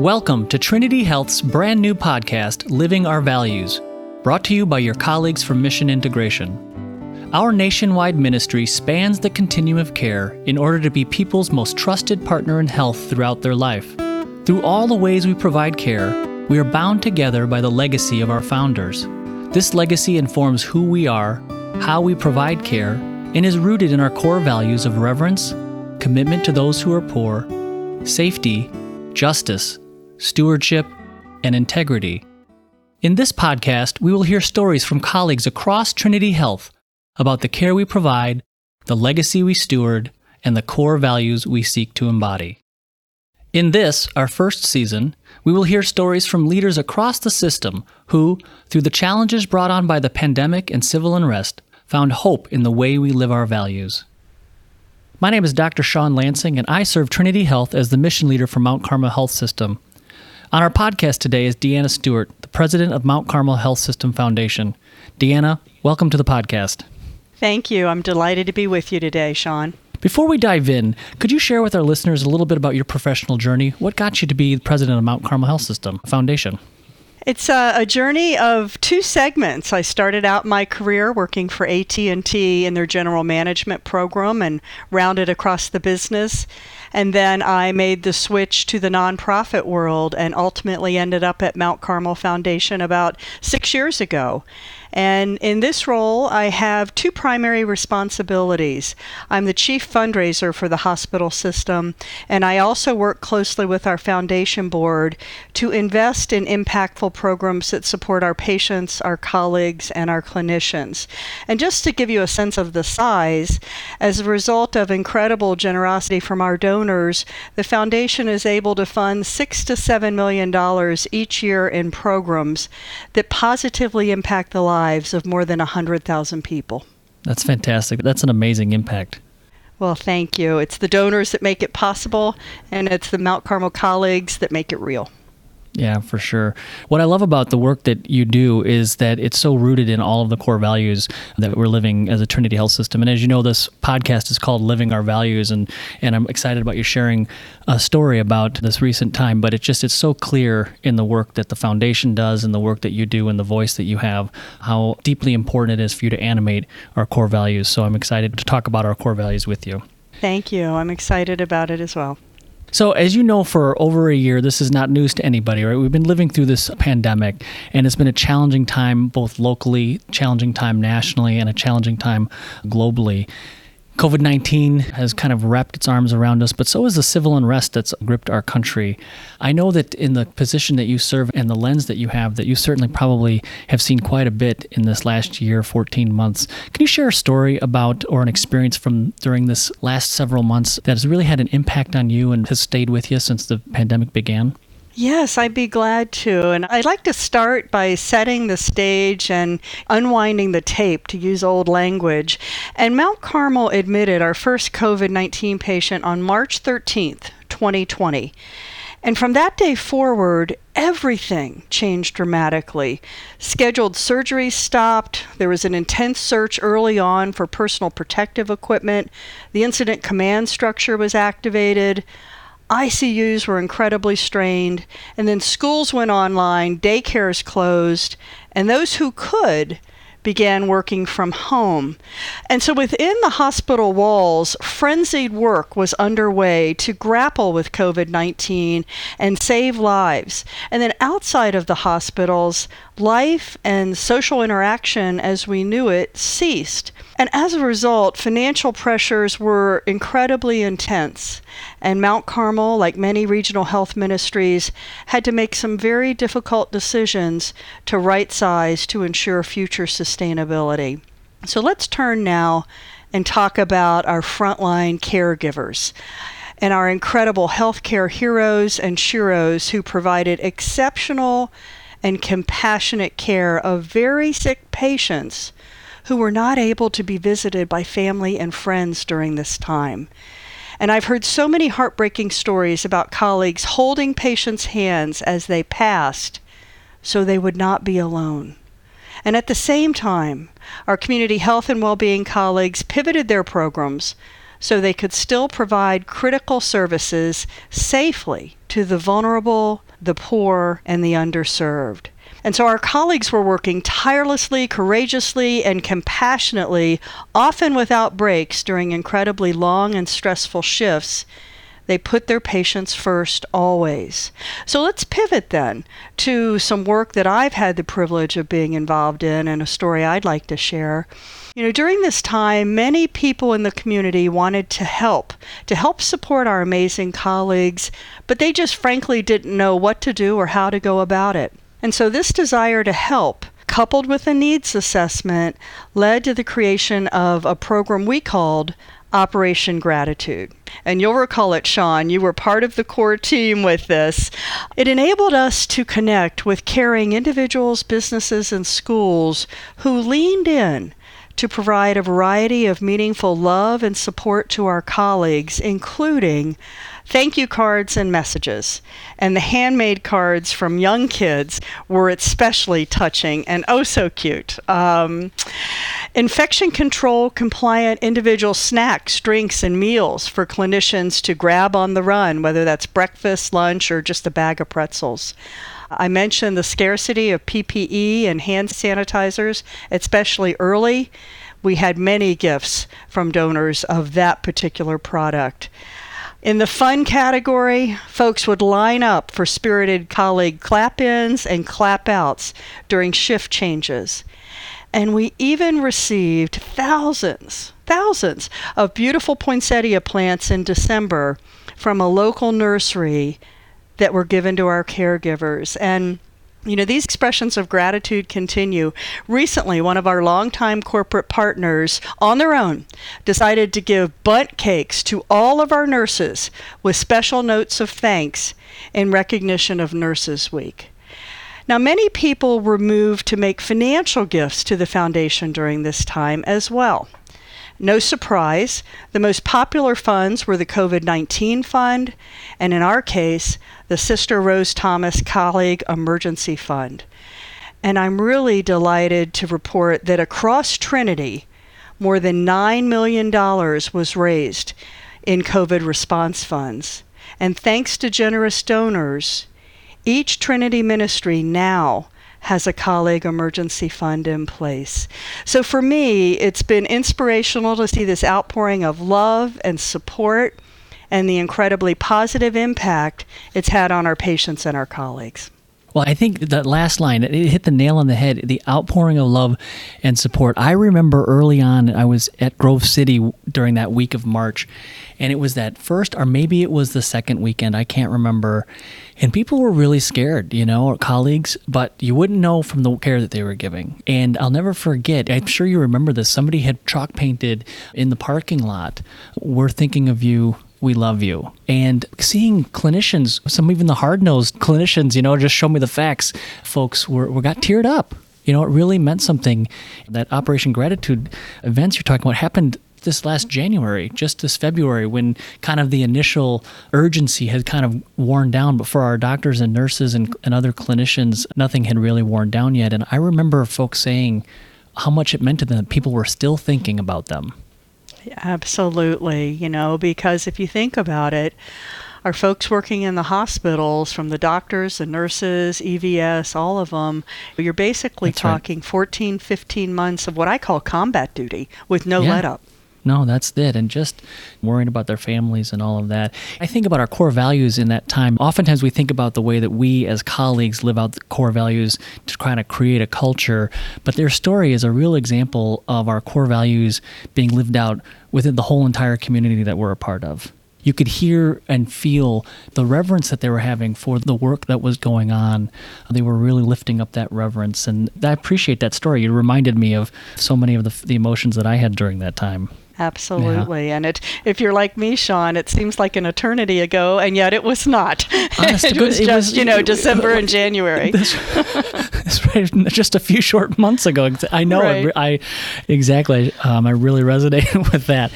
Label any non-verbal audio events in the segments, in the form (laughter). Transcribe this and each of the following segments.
Welcome to Trinity Health's brand new podcast, Living Our Values, brought to you by your colleagues from Mission Integration. Our nationwide ministry spans the continuum of care in order to be people's most trusted partner in health throughout their life. Through all the ways we provide care, we are bound together by the legacy of our founders. This legacy informs who we are, how we provide care, and is rooted in our core values of reverence, commitment to those who are poor, safety, justice, stewardship, and integrity. In this podcast, we will hear stories from colleagues across Trinity Health about the care we provide, the legacy we steward, and the core values we seek to embody. In this, our first season, we will hear stories from leaders across the system who, through the challenges brought on by the pandemic and civil unrest, found hope in the way we live our values. My name is Dr. Sean Lansing, and I serve Trinity Health as the mission leader for Mount Carmel Health System. On our podcast today is Deanna Stewart, the president of Mount Carmel Health System Foundation. Deanna, welcome to the podcast. Thank you. I'm delighted to be with you today, Sean. Before we dive in, could you share with our listeners a little bit about your professional journey? What got you to be the president of Mount Carmel Health System Foundation? It's a, a, journey of two segments. I started out my career working for AT&T in their general management program and rounded across the business. And then I made the switch to the nonprofit world and ultimately ended up at Mount Carmel Foundation about six years ago. And in this role, I have two primary responsibilities. I'm the chief fundraiser for the hospital system, and I also work closely with our foundation board to invest in impactful programs that support our patients, our colleagues, and our clinicians. And just to give you a sense of the size, as a result of incredible generosity from our donors, the foundation is able to fund six to seven million dollars each year in programs that positively impact the lives lives of more than 100,000 people. That's fantastic. That's an amazing impact. Well, thank you. It's the donors that make it possible, and it's the Mount Carmel colleagues that make it real. Yeah, for sure. What I love about the work that you do is that it's so rooted in all of the core values that we're living as a Trinity Health System. And as you know, this podcast is called Living Our Values, and and I'm excited about you sharing a story about this recent time. But it's just it's so clear in the work that the foundation does, and the work that you do, and the voice that you have, how deeply important it is for you to animate our core values. So I'm excited to talk about our core values with you. Thank you. I'm excited about it as well. So, as you know, for over a year, this is not news to anybody, right? We've been living through this pandemic, and it's been a challenging time, both locally, challenging time nationally, and a challenging time globally. COVID 19 has kind of wrapped its arms around us, but so has the civil unrest that's gripped our country. I know that in the position that you serve and the lens that you have, that you certainly probably have seen quite a bit in this last year, 14 months. Can you share a story about or an experience from during this last several months that has really had an impact on you and has stayed with you since the pandemic began? Yes, I'd be glad to. And I'd like to start by setting the stage and unwinding the tape, to use old language. And Mount Carmel admitted our first COVID 19 patient on March 13th, 2020. And from that day forward, everything changed dramatically. Scheduled surgeries stopped. There was an intense search early on for personal protective equipment. The incident command structure was activated. ICUs were incredibly strained, and then schools went online, daycares closed, and those who could began working from home. And so within the hospital walls, frenzied work was underway to grapple with COVID 19 and save lives. And then outside of the hospitals, life and social interaction as we knew it ceased. And as a result, financial pressures were incredibly intense. And Mount Carmel, like many regional health ministries, had to make some very difficult decisions to right size to ensure future sustainability. So let's turn now and talk about our frontline caregivers and our incredible healthcare heroes and sheroes who provided exceptional and compassionate care of very sick patients who were not able to be visited by family and friends during this time. And I've heard so many heartbreaking stories about colleagues holding patients' hands as they passed so they would not be alone. And at the same time, our community health and well-being colleagues pivoted their programs so they could still provide critical services safely to the vulnerable, the poor, and the underserved. And so our colleagues were working tirelessly, courageously, and compassionately, often without breaks during incredibly long and stressful shifts. They put their patients first always. So let's pivot then to some work that I've had the privilege of being involved in and a story I'd like to share. You know, during this time, many people in the community wanted to help, to help support our amazing colleagues, but they just frankly didn't know what to do or how to go about it. And so this desire to help coupled with a needs assessment led to the creation of a program we called Operation Gratitude. And you'll recall it, Sean, you were part of the core team with this. It enabled us to connect with caring individuals, businesses, and schools who leaned in to provide a variety of meaningful love and support to our colleagues, including thank you cards and messages. And the handmade cards from young kids were especially touching and oh so cute. Um, infection control compliant individual snacks, drinks, and meals for clinicians to grab on the run, whether that's breakfast, lunch, or just a bag of pretzels. I mentioned the scarcity of PPE and hand sanitizers, especially early. We had many gifts from donors of that particular product. In the fun category, folks would line up for spirited colleague clap ins and clap outs during shift changes. And we even received thousands, thousands of beautiful poinsettia plants in December from a local nursery that were given to our caregivers. And you know, these expressions of gratitude continue. Recently, one of our longtime corporate partners, on their own, decided to give Bundt cakes to all of our nurses with special notes of thanks in recognition of Nurses Week. Now, many people were moved to make financial gifts to the foundation during this time as well. No surprise, the most popular funds were the COVID 19 Fund, and in our case, the Sister Rose Thomas Colleague Emergency Fund. And I'm really delighted to report that across Trinity, more than $9 million was raised in COVID response funds. And thanks to generous donors, each Trinity ministry now has a colleague emergency fund in place. So for me, it's been inspirational to see this outpouring of love and support and the incredibly positive impact it's had on our patients and our colleagues. Well, I think that last line, it hit the nail on the head the outpouring of love and support. I remember early on, I was at Grove City during that week of March, and it was that first, or maybe it was the second weekend, I can't remember. And people were really scared, you know, colleagues, but you wouldn't know from the care that they were giving. And I'll never forget, I'm sure you remember this, somebody had chalk painted in the parking lot, We're thinking of you we love you. And seeing clinicians, some even the hard nosed clinicians, you know, just show me the facts, folks were, were got teared up. You know, it really meant something. That Operation Gratitude events you're talking about happened this last January, just this February, when kind of the initial urgency had kind of worn down. But for our doctors and nurses and, and other clinicians, nothing had really worn down yet. And I remember folks saying how much it meant to them that people were still thinking about them. Absolutely, you know, because if you think about it, our folks working in the hospitals, from the doctors, the nurses, EVS, all of them, you're basically That's talking right. 14, 15 months of what I call combat duty with no yeah. let up. No, that's it. And just worrying about their families and all of that. I think about our core values in that time. Oftentimes we think about the way that we as colleagues live out the core values to kind of create a culture. But their story is a real example of our core values being lived out within the whole entire community that we're a part of. You could hear and feel the reverence that they were having for the work that was going on. They were really lifting up that reverence. And I appreciate that story. It reminded me of so many of the, the emotions that I had during that time. Absolutely. Yeah. And it if you're like me, Sean, it seems like an eternity ago and yet it was not. Honest (laughs) it was it just, was, you know, December and (laughs) January. That's, (laughs) that's, right. Just a few short months ago. I know right. I, I, exactly um, I really resonate with that.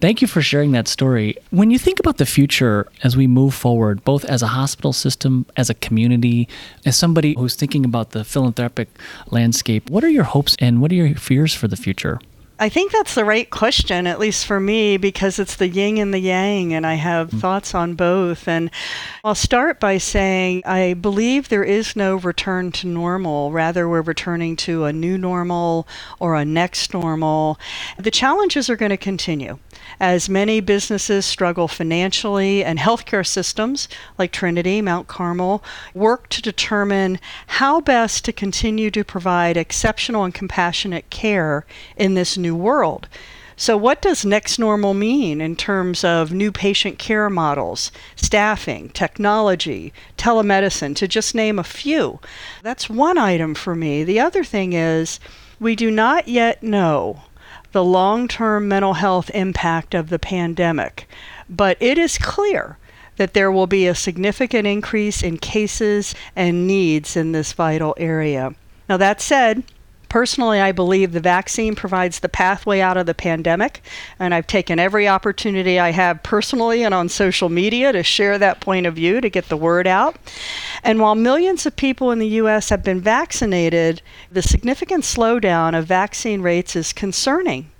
Thank you for sharing that story. When you think about the future as we move forward, both as a hospital system, as a community, as somebody who's thinking about the philanthropic landscape, what are your hopes and what are your fears for the future? I think that's the right question, at least for me, because it's the yin and the yang, and I have mm. thoughts on both. And I'll start by saying I believe there is no return to normal. Rather, we're returning to a new normal or a next normal. The challenges are going to continue as many businesses struggle financially and healthcare systems like Trinity, Mount Carmel work to determine how best to continue to provide exceptional and compassionate care in this new world. So, what does next normal mean in terms of new patient care models, staffing, technology, telemedicine, to just name a few? That's one item for me. The other thing is, we do not yet know the long term mental health impact of the pandemic, but it is clear that there will be a significant increase in cases and needs in this vital area. Now, that said, Personally, I believe the vaccine provides the pathway out of the pandemic, and I've taken every opportunity I have personally and on social media to share that point of view to get the word out. And while millions of people in the U.S. have been vaccinated, the significant slowdown of vaccine rates is concerning.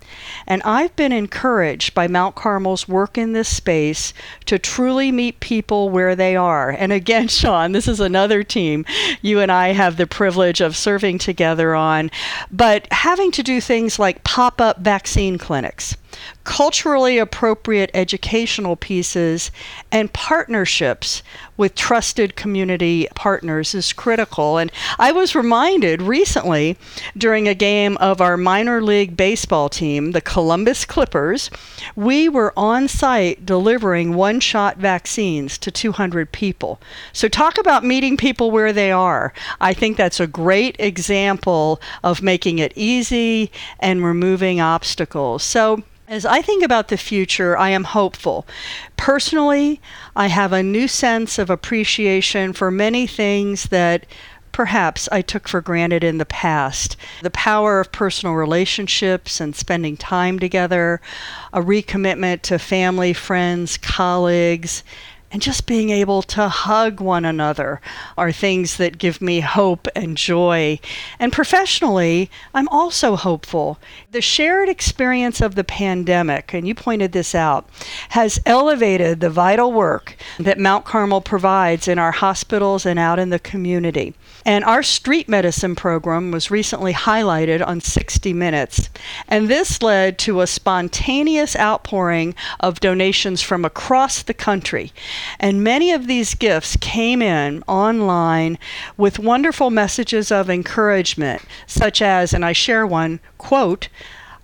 And I've been encouraged by Mount Carmel's work in this space to truly meet people where they are. And again, (laughs) Sean, this is another team you and I have the privilege of serving together on, but having to do things like pop up vaccine clinics culturally appropriate educational pieces, and partnerships with trusted community partners is critical. And I was reminded recently during a game of our minor league baseball team, the Columbus Clippers, we were on site delivering one shot vaccines to 200 people. So, talk about meeting people where they are. I think that's a great example of making it easy and removing obstacles. So, as I think about the future, I am hopeful. Personally, I have a new sense of appreciation for many things that perhaps I took for granted in the past. The power of personal relationships and spending time together, a recommitment to family, friends, colleagues, and just being able to hug one another are things that give me hope and joy. And professionally, I'm also hopeful. The shared experience of the pandemic, and you pointed this out, has elevated the vital work that Mount Carmel provides in our hospitals and out in the community. And our street medicine program was recently highlighted on 60 Minutes. And this led to a spontaneous outpouring of donations from across the country. And many of these gifts came in online with wonderful messages of encouragement, such as, and I share one quote,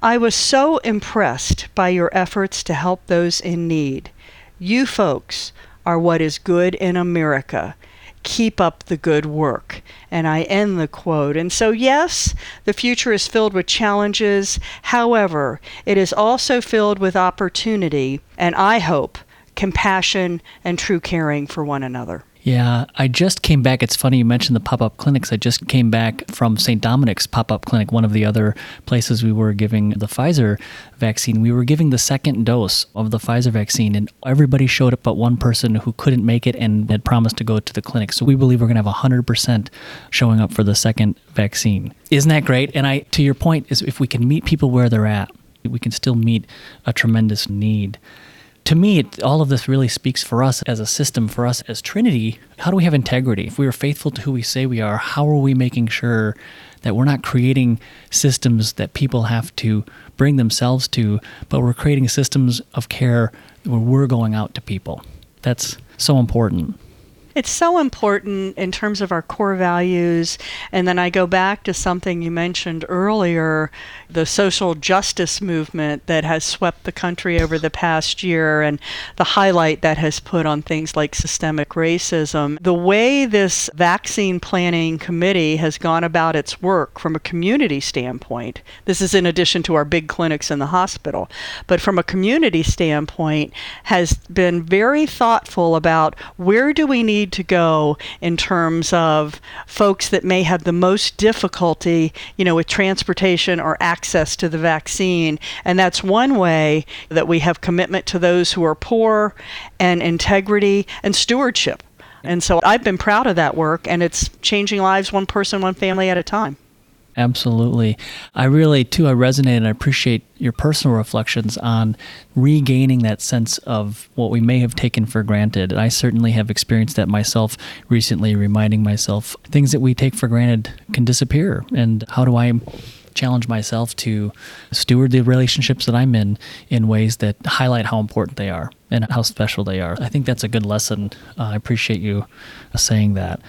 I was so impressed by your efforts to help those in need. You folks are what is good in America keep up the good work. And I end the quote. And so, yes, the future is filled with challenges. However, it is also filled with opportunity, and I hope compassion and true caring for one another. Yeah, I just came back. It's funny you mentioned the pop up clinics. I just came back from St. Dominic's pop up clinic, one of the other places we were giving the Pfizer vaccine. We were giving the second dose of the Pfizer vaccine, and everybody showed up but one person who couldn't make it and had promised to go to the clinic. So we believe we're going to have 100% showing up for the second vaccine. Isn't that great? And I, to your point, is if we can meet people where they're at, we can still meet a tremendous need to me, it, all of this really speaks for us as a system, for us as Trinity. How do we have integrity? If we are faithful to who we say we are, how are we making sure that we're not creating systems that people have to bring themselves to, but we're creating systems of care where we're going out to people? That's so important. It's so important in terms of our core values. And then I go back to something you mentioned earlier the social justice movement that has swept the country over the past year and the highlight that has put on things like systemic racism. The way this vaccine planning committee has gone about its work from a community standpoint, this is in addition to our big clinics in the hospital, but from a community standpoint, has been very thoughtful about where do we need need to go in terms of folks that may have the most difficulty, you know, with transportation or access to the vaccine. And that's one way that we have commitment to those who are poor and integrity and stewardship. And so I've been proud of that work, and it's changing lives one person, one family at a time. Absolutely. I really, too, I resonate and I appreciate your personal reflections on regaining that sense of what we may have taken for granted. I certainly have experienced that myself recently, reminding myself things that we take for granted can disappear. And how do I challenge myself to steward the relationships that I'm in in ways that highlight how important they are and how special they are? I think that's a good lesson. Uh, I appreciate you saying that.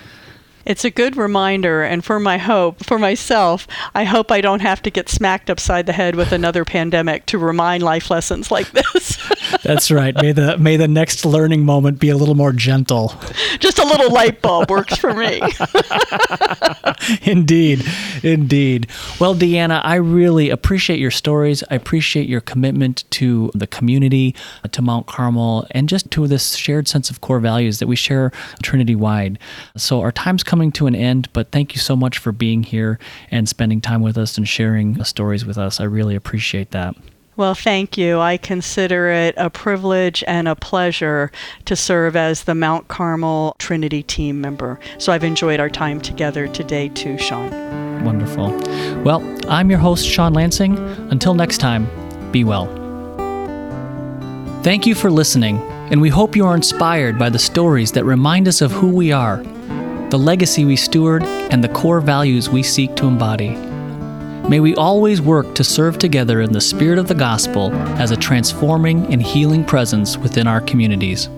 It's a good reminder, and for my hope, for myself, I hope I don't have to get smacked upside the head with another pandemic to remind life lessons like this. (laughs) That's right. May the may the next learning moment be a little more gentle. Just a little light bulb works for me. (laughs) indeed, indeed. Well, Deanna, I really appreciate your stories. I appreciate your commitment to the community, uh, to Mount Carmel, and just to this shared sense of core values that we share Trinity wide. So our time's coming to an end, but thank you so much for being here and spending time with us and sharing uh, stories with us. I really appreciate that. Well, thank you. I consider it a privilege and a pleasure to serve as the Mount Carmel Trinity team member. So I've enjoyed our time together today, too, Sean. Wonderful. Well, I'm your host, Sean Lansing. Until next time, be well. Thank you for listening, and we hope you are inspired by the stories that remind us of who we are the legacy we steward, and the core values we seek to embody. May we always work to serve together in the spirit of the gospel as a transforming and healing presence within our communities.